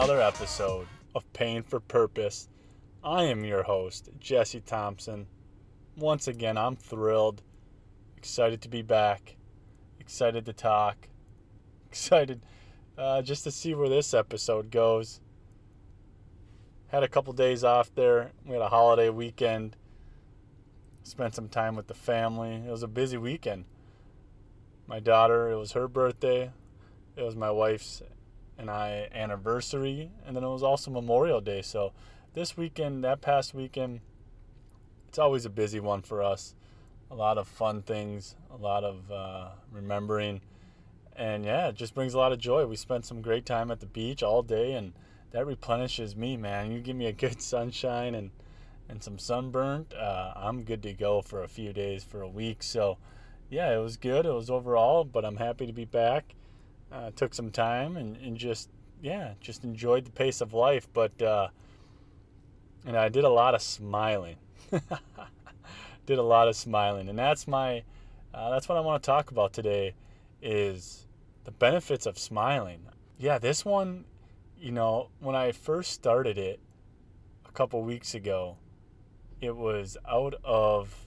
another episode of Pain for Purpose. I am your host, Jesse Thompson. Once again, I'm thrilled, excited to be back, excited to talk, excited uh, just to see where this episode goes. Had a couple days off there. We had a holiday weekend. Spent some time with the family. It was a busy weekend. My daughter, it was her birthday. It was my wife's and I anniversary, and then it was also Memorial Day. So this weekend, that past weekend, it's always a busy one for us. A lot of fun things, a lot of uh, remembering, and yeah, it just brings a lot of joy. We spent some great time at the beach all day, and that replenishes me, man. You give me a good sunshine and and some sunburnt, uh, I'm good to go for a few days, for a week. So yeah, it was good. It was overall, but I'm happy to be back uh, took some time and, and just yeah just enjoyed the pace of life but uh, and i did a lot of smiling. Did a lot of smiling and that's my uh, that's what i want to talk about today is the benefits of smiling. Yeah this one you know when i first started it a couple weeks ago it was out of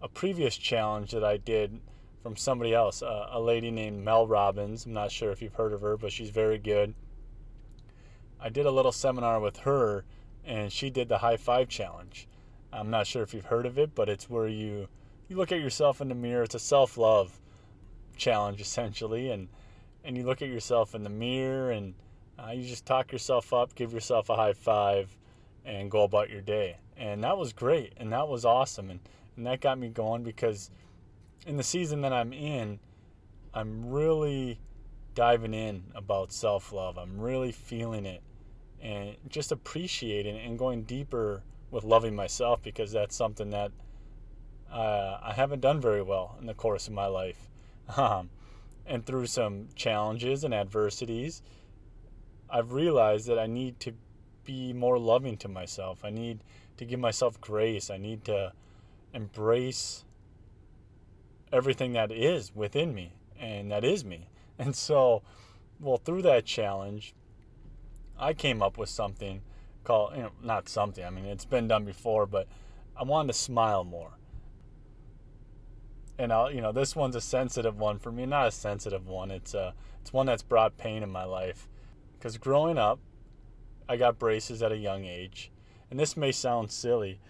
a previous challenge that i did from somebody else, uh, a lady named Mel Robbins. I'm not sure if you've heard of her, but she's very good. I did a little seminar with her, and she did the high five challenge. I'm not sure if you've heard of it, but it's where you you look at yourself in the mirror. It's a self love challenge essentially, and and you look at yourself in the mirror and uh, you just talk yourself up, give yourself a high five, and go about your day. And that was great, and that was awesome, and and that got me going because in the season that I'm in, I'm really diving in about self love. I'm really feeling it and just appreciating and going deeper with loving myself because that's something that uh, I haven't done very well in the course of my life. Um, and through some challenges and adversities, I've realized that I need to be more loving to myself. I need to give myself grace. I need to embrace everything that is within me and that is me. And so, well, through that challenge, I came up with something called, you know, not something, I mean, it's been done before, but I wanted to smile more. And I'll, you know, this one's a sensitive one for me, not a sensitive one. It's a, it's one that's brought pain in my life. Because growing up, I got braces at a young age. And this may sound silly,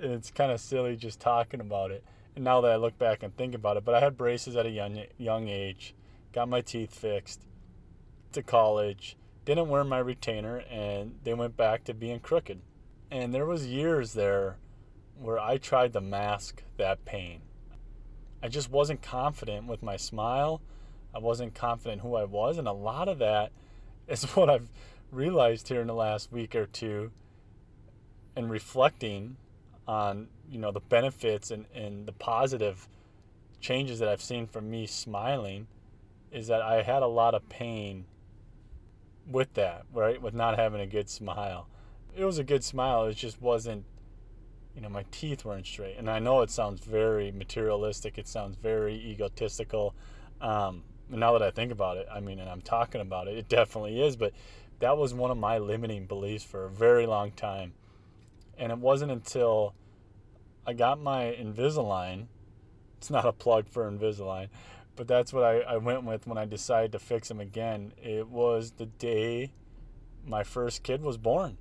and it's kind of silly just talking about it and now that I look back and think about it, but I had braces at a young young age, got my teeth fixed, to college, didn't wear my retainer, and they went back to being crooked. And there was years there where I tried to mask that pain. I just wasn't confident with my smile. I wasn't confident who I was, and a lot of that is what I've realized here in the last week or two and reflecting on you know the benefits and, and the positive changes that I've seen from me smiling is that I had a lot of pain with that, right? With not having a good smile. It was a good smile, it just wasn't you know, my teeth weren't straight. And I know it sounds very materialistic, it sounds very egotistical. Um, now that I think about it, I mean, and I'm talking about it, it definitely is, but that was one of my limiting beliefs for a very long time. And it wasn't until I got my Invisalign. It's not a plug for Invisalign, but that's what I, I went with when I decided to fix them again. It was the day my first kid was born.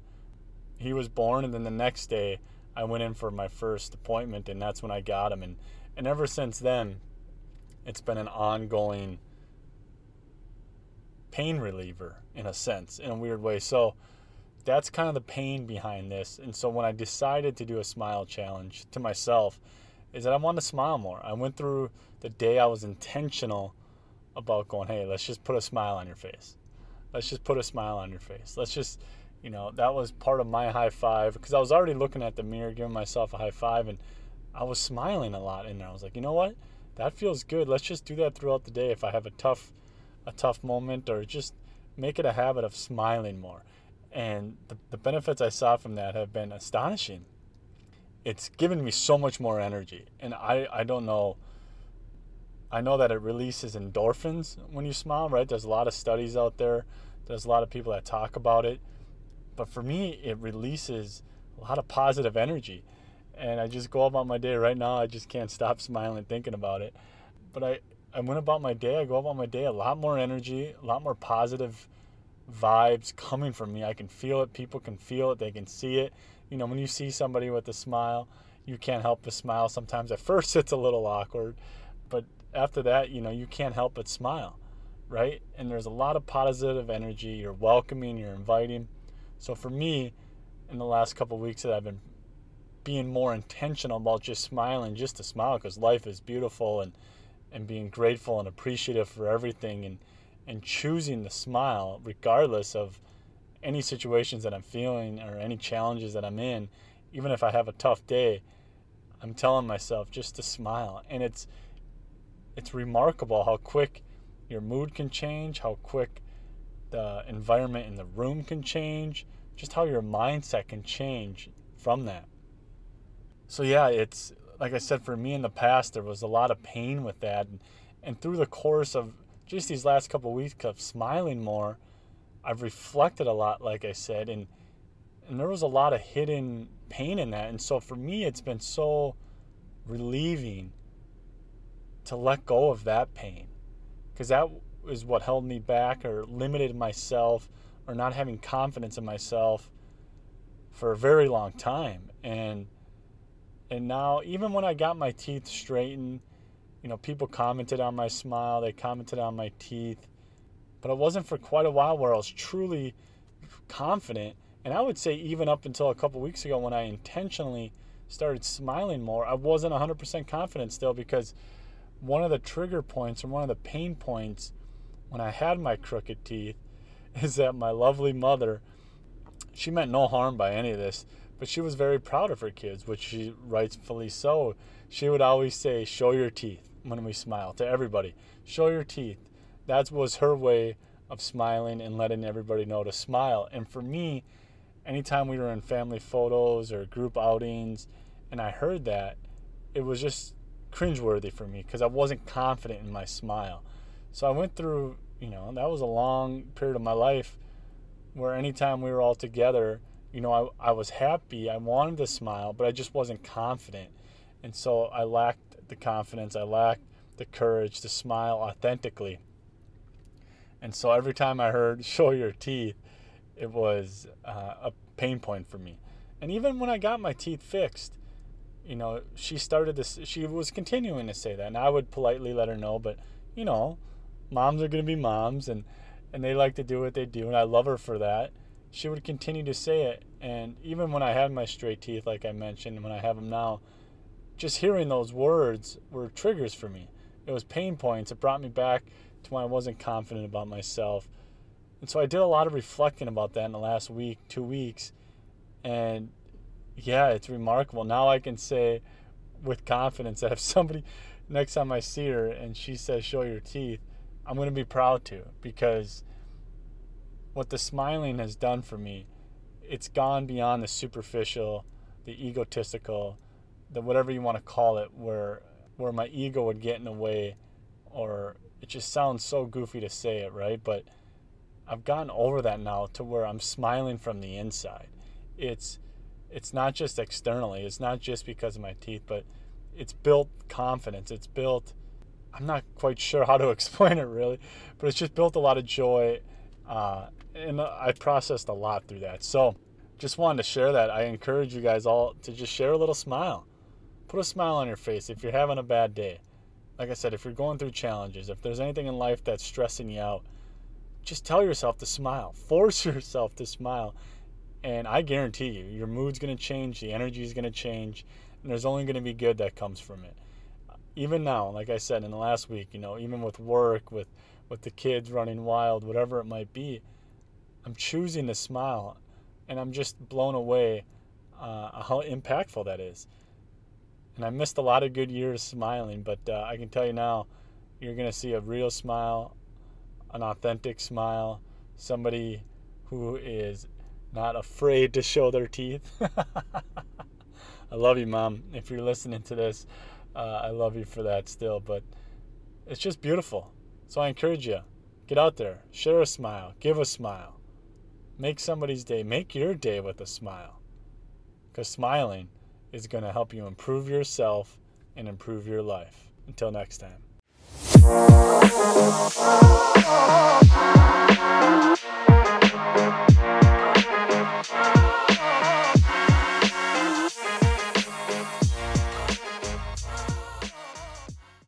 He was born, and then the next day I went in for my first appointment, and that's when I got him. And, and ever since then, it's been an ongoing pain reliever in a sense, in a weird way. So, that's kind of the pain behind this. And so when I decided to do a smile challenge to myself, is that I wanted to smile more. I went through the day I was intentional about going, hey, let's just put a smile on your face. Let's just put a smile on your face. Let's just, you know, that was part of my high five because I was already looking at the mirror, giving myself a high five, and I was smiling a lot in there. I was like, you know what? That feels good. Let's just do that throughout the day. If I have a tough, a tough moment, or just make it a habit of smiling more. And the, the benefits I saw from that have been astonishing. It's given me so much more energy. And I, I don't know. I know that it releases endorphins when you smile, right? There's a lot of studies out there There's a lot of people that talk about it. But for me, it releases a lot of positive energy. And I just go about my day right now. I just can't stop smiling thinking about it. But I, I went about my day. I go about my day a lot more energy, a lot more positive vibes coming from me. I can feel it. People can feel it. They can see it. You know, when you see somebody with a smile, you can't help but smile. Sometimes at first it's a little awkward, but after that, you know, you can't help but smile, right? And there's a lot of positive energy. You're welcoming, you're inviting. So for me, in the last couple weeks that I've been being more intentional about just smiling, just to smile, because life is beautiful and and being grateful and appreciative for everything and and choosing to smile regardless of any situations that I'm feeling or any challenges that I'm in, even if I have a tough day, I'm telling myself just to smile. And it's it's remarkable how quick your mood can change, how quick the environment in the room can change, just how your mindset can change from that. So yeah, it's like I said for me in the past there was a lot of pain with that and, and through the course of just these last couple of weeks of smiling more, I've reflected a lot, like I said, and and there was a lot of hidden pain in that. And so for me, it's been so relieving to let go of that pain, because that is what held me back or limited myself or not having confidence in myself for a very long time. And and now even when I got my teeth straightened you know, people commented on my smile, they commented on my teeth. But it wasn't for quite a while where I was truly confident. And I would say, even up until a couple weeks ago when I intentionally started smiling more, I wasn't 100% confident still because one of the trigger points or one of the pain points when I had my crooked teeth is that my lovely mother, she meant no harm by any of this, but she was very proud of her kids, which she rightfully so. She would always say, Show your teeth when we smile to everybody. Show your teeth. That was her way of smiling and letting everybody know to smile. And for me, anytime we were in family photos or group outings and I heard that, it was just cringeworthy for me because I wasn't confident in my smile. So I went through, you know, that was a long period of my life where anytime we were all together, you know, I, I was happy, I wanted to smile, but I just wasn't confident. And so I lacked the confidence, I lacked the courage to smile authentically. And so every time I heard show your teeth, it was uh, a pain point for me. And even when I got my teeth fixed, you know, she started this, she was continuing to say that. And I would politely let her know, but, you know, moms are going to be moms and, and they like to do what they do. And I love her for that. She would continue to say it. And even when I had my straight teeth, like I mentioned, when I have them now, just hearing those words were triggers for me. It was pain points. It brought me back to when I wasn't confident about myself. And so I did a lot of reflecting about that in the last week, two weeks. And yeah, it's remarkable. Now I can say with confidence that if somebody next time I see her and she says, Show your teeth, I'm going to be proud to because what the smiling has done for me, it's gone beyond the superficial, the egotistical, the whatever you want to call it, where where my ego would get in the way, or it just sounds so goofy to say it, right? But I've gotten over that now to where I'm smiling from the inside. It's it's not just externally. It's not just because of my teeth, but it's built confidence. It's built. I'm not quite sure how to explain it really, but it's just built a lot of joy, uh, and I processed a lot through that. So, just wanted to share that. I encourage you guys all to just share a little smile. Put a smile on your face if you're having a bad day. Like I said, if you're going through challenges, if there's anything in life that's stressing you out, just tell yourself to smile. Force yourself to smile. And I guarantee you, your mood's going to change, the energy is going to change, and there's only going to be good that comes from it. Even now, like I said in the last week, you know, even with work, with with the kids running wild, whatever it might be, I'm choosing to smile, and I'm just blown away uh, how impactful that is and I missed a lot of good years smiling, but uh, I can tell you now, you're going to see a real smile, an authentic smile, somebody who is not afraid to show their teeth. I love you, Mom. If you're listening to this, uh, I love you for that still, but it's just beautiful. So I encourage you Get out there, share a smile, give a smile. Make somebody's day, make your day with a smile. Because smiling is going to help you improve yourself and improve your life. Until next time.